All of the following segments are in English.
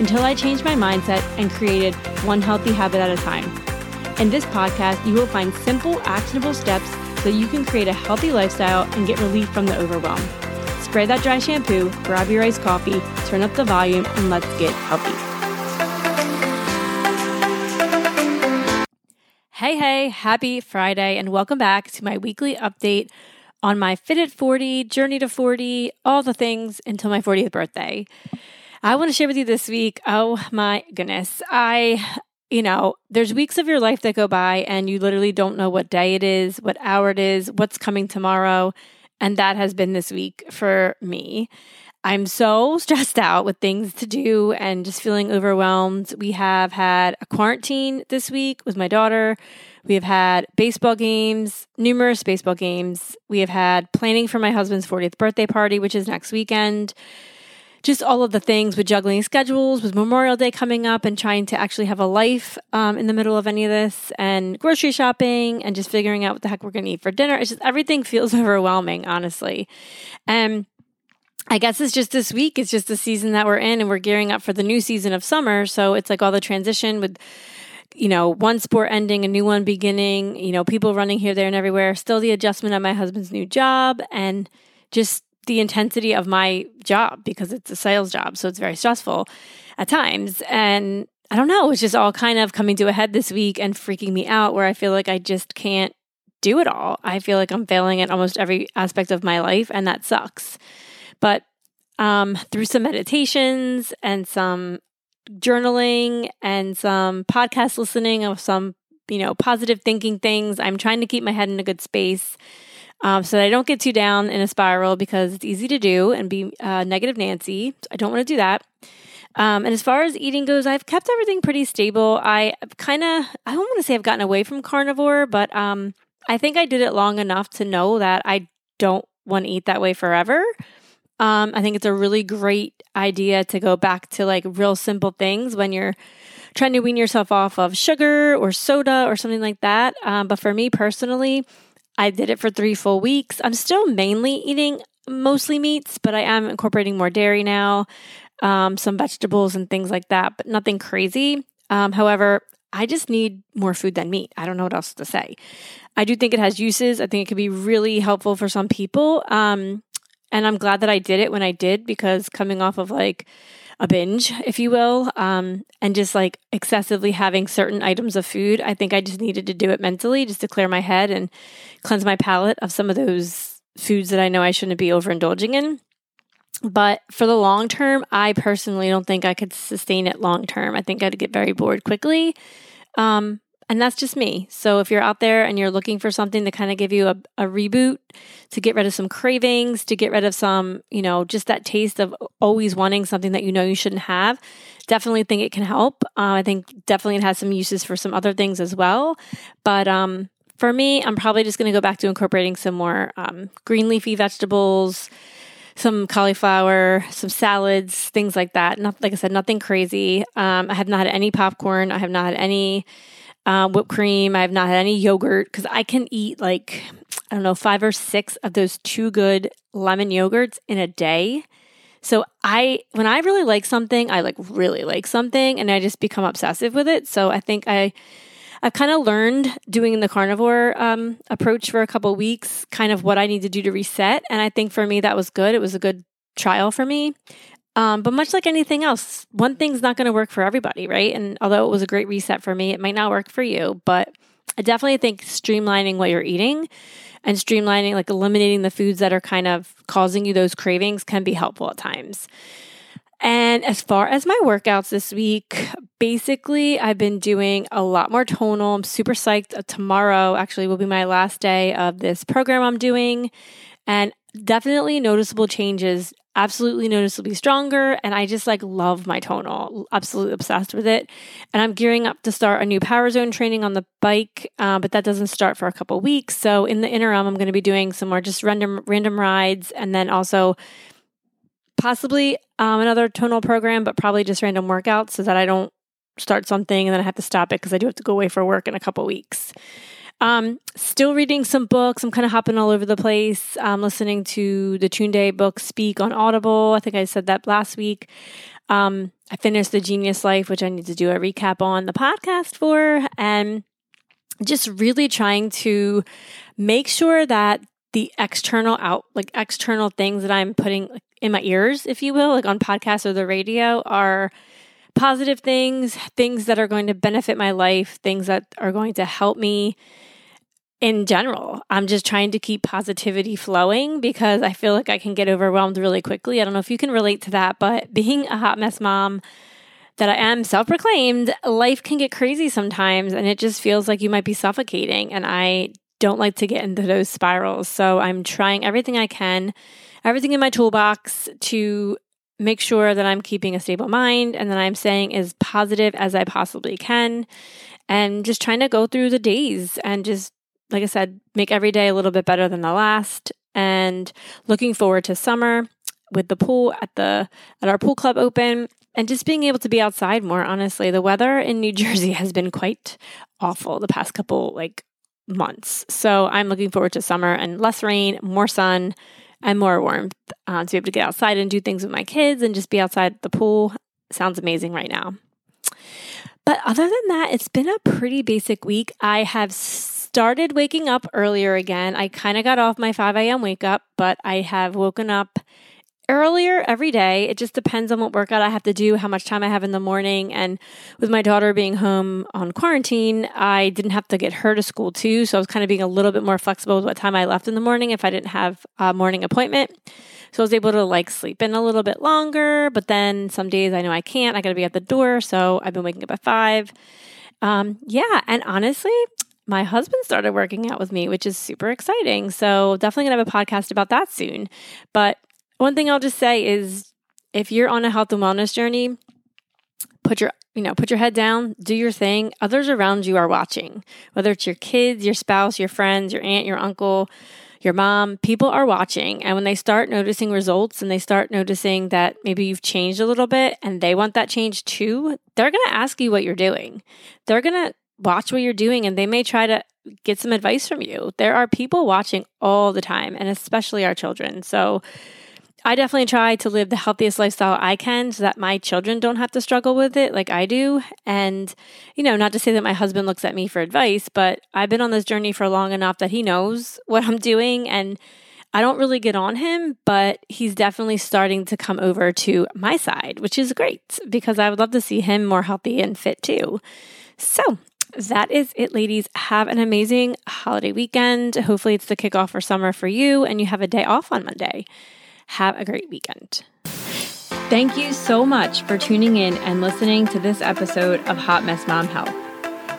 until I changed my mindset and created one healthy habit at a time. In this podcast, you will find simple, actionable steps so you can create a healthy lifestyle and get relief from the overwhelm. Spray that dry shampoo, grab your iced coffee, turn up the volume, and let's get healthy. Hey, hey, happy Friday, and welcome back to my weekly update on my Fit at 40, Journey to 40, all the things until my 40th birthday. I want to share with you this week. Oh my goodness. I, you know, there's weeks of your life that go by and you literally don't know what day it is, what hour it is, what's coming tomorrow. And that has been this week for me. I'm so stressed out with things to do and just feeling overwhelmed. We have had a quarantine this week with my daughter. We have had baseball games, numerous baseball games. We have had planning for my husband's 40th birthday party, which is next weekend just all of the things with juggling schedules, with Memorial Day coming up, and trying to actually have a life um, in the middle of any of this, and grocery shopping, and just figuring out what the heck we're going to eat for dinner. It's just everything feels overwhelming, honestly. And I guess it's just this week. It's just the season that we're in, and we're gearing up for the new season of summer. So it's like all the transition with you know, one sport ending, a new one beginning, you know, people running here, there, and everywhere. Still the adjustment of my husband's new job and just the intensity of my job because it's a sales job. So it's very stressful at times. And I don't know, it's just all kind of coming to a head this week and freaking me out where I feel like I just can't do it all. I feel like I'm failing at almost every aspect of my life, and that sucks. But um, through some meditations and some journaling and some podcast listening of some, you know, positive thinking things, I'm trying to keep my head in a good space um, so that I don't get too down in a spiral because it's easy to do and be uh, negative Nancy. I don't want to do that. Um, and as far as eating goes, I've kept everything pretty stable. I kind of, I don't want to say I've gotten away from carnivore, but um, I think I did it long enough to know that I don't want to eat that way forever. Um, I think it's a really great idea to go back to like real simple things when you're trying to wean yourself off of sugar or soda or something like that. Um, but for me personally, I did it for three full weeks. I'm still mainly eating mostly meats, but I am incorporating more dairy now, um, some vegetables and things like that, but nothing crazy. Um, however, I just need more food than meat. I don't know what else to say. I do think it has uses. I think it could be really helpful for some people. Um, and I'm glad that I did it when I did because coming off of like a binge, if you will, um, and just like excessively having certain items of food. I think I just needed to do it mentally just to clear my head and cleanse my palate of some of those foods that I know I shouldn't be overindulging in. But for the long term, I personally don't think I could sustain it long term. I think I'd get very bored quickly. Um, and that's just me. So if you're out there and you're looking for something to kind of give you a, a, reboot, to get rid of some cravings, to get rid of some, you know, just that taste of always wanting something that you know you shouldn't have, definitely think it can help. Uh, I think definitely it has some uses for some other things as well. But um, for me, I'm probably just going to go back to incorporating some more um, green leafy vegetables some cauliflower, some salads, things like that. Not like I said, nothing crazy. Um, I have not had any popcorn. I have not had any uh, whipped cream. I have not had any yogurt because I can eat like, I don't know, five or six of those two good lemon yogurts in a day. So I, when I really like something, I like really like something and I just become obsessive with it. So I think I, I've kind of learned doing the carnivore um, approach for a couple weeks, kind of what I need to do to reset. And I think for me, that was good. It was a good trial for me. Um, but much like anything else, one thing's not going to work for everybody, right? And although it was a great reset for me, it might not work for you. But I definitely think streamlining what you're eating and streamlining, like eliminating the foods that are kind of causing you those cravings, can be helpful at times. And as far as my workouts this week, basically, I've been doing a lot more tonal. I'm super psyched. Uh, tomorrow actually will be my last day of this program I'm doing. And definitely noticeable changes, absolutely noticeably stronger. And I just like love my tonal, absolutely obsessed with it. And I'm gearing up to start a new power zone training on the bike, uh, but that doesn't start for a couple weeks. So in the interim, I'm going to be doing some more just random random rides, and then also possibly um, another tonal program, but probably just random workouts so that I don't start something and then I have to stop it because I do have to go away for work in a couple weeks. Um, still reading some books. I'm kind of hopping all over the place. I'm listening to the Tunde book Speak on Audible. I think I said that last week. Um, I finished The Genius Life, which I need to do a recap on the podcast for, and just really trying to make sure that the external out like external things that I'm putting in my ears, if you will, like on podcasts or the radio are positive things, things that are going to benefit my life, things that are going to help me in general. I'm just trying to keep positivity flowing because I feel like I can get overwhelmed really quickly. I don't know if you can relate to that, but being a hot mess mom that I am self proclaimed, life can get crazy sometimes and it just feels like you might be suffocating. And I don't like to get into those spirals. So I'm trying everything I can, everything in my toolbox to make sure that I'm keeping a stable mind and that I'm saying as positive as I possibly can and just trying to go through the days and just like I said, make every day a little bit better than the last and looking forward to summer with the pool at the at our pool club open and just being able to be outside more honestly the weather in new jersey has been quite awful the past couple like months. So I'm looking forward to summer and less rain, more sun, and more warmth uh, to be able to get outside and do things with my kids and just be outside the pool. Sounds amazing right now. But other than that, it's been a pretty basic week. I have started waking up earlier again. I kind of got off my 5 a.m. wake up, but I have woken up earlier every day. It just depends on what workout I have to do, how much time I have in the morning. And with my daughter being home on quarantine, I didn't have to get her to school too. So I was kind of being a little bit more flexible with what time I left in the morning if I didn't have a morning appointment. So I was able to like sleep in a little bit longer. But then some days I know I can't. I got to be at the door. So I've been waking up at five. Um, yeah. And honestly, my husband started working out with me, which is super exciting. So definitely gonna have a podcast about that soon. But one thing I'll just say is if you're on a health and wellness journey, put your you know, put your head down, do your thing. Others around you are watching, whether it's your kids, your spouse, your friends, your aunt, your uncle, your mom, people are watching. And when they start noticing results and they start noticing that maybe you've changed a little bit and they want that change too, they're going to ask you what you're doing. They're going to watch what you're doing and they may try to get some advice from you. There are people watching all the time and especially our children. So, I definitely try to live the healthiest lifestyle I can so that my children don't have to struggle with it like I do. And, you know, not to say that my husband looks at me for advice, but I've been on this journey for long enough that he knows what I'm doing. And I don't really get on him, but he's definitely starting to come over to my side, which is great because I would love to see him more healthy and fit too. So, that is it, ladies. Have an amazing holiday weekend. Hopefully, it's the kickoff for summer for you and you have a day off on Monday. Have a great weekend. Thank you so much for tuning in and listening to this episode of Hot Mess Mom Health.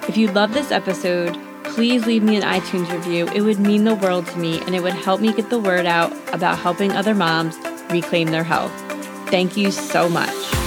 If you love this episode, please leave me an iTunes review. It would mean the world to me and it would help me get the word out about helping other moms reclaim their health. Thank you so much.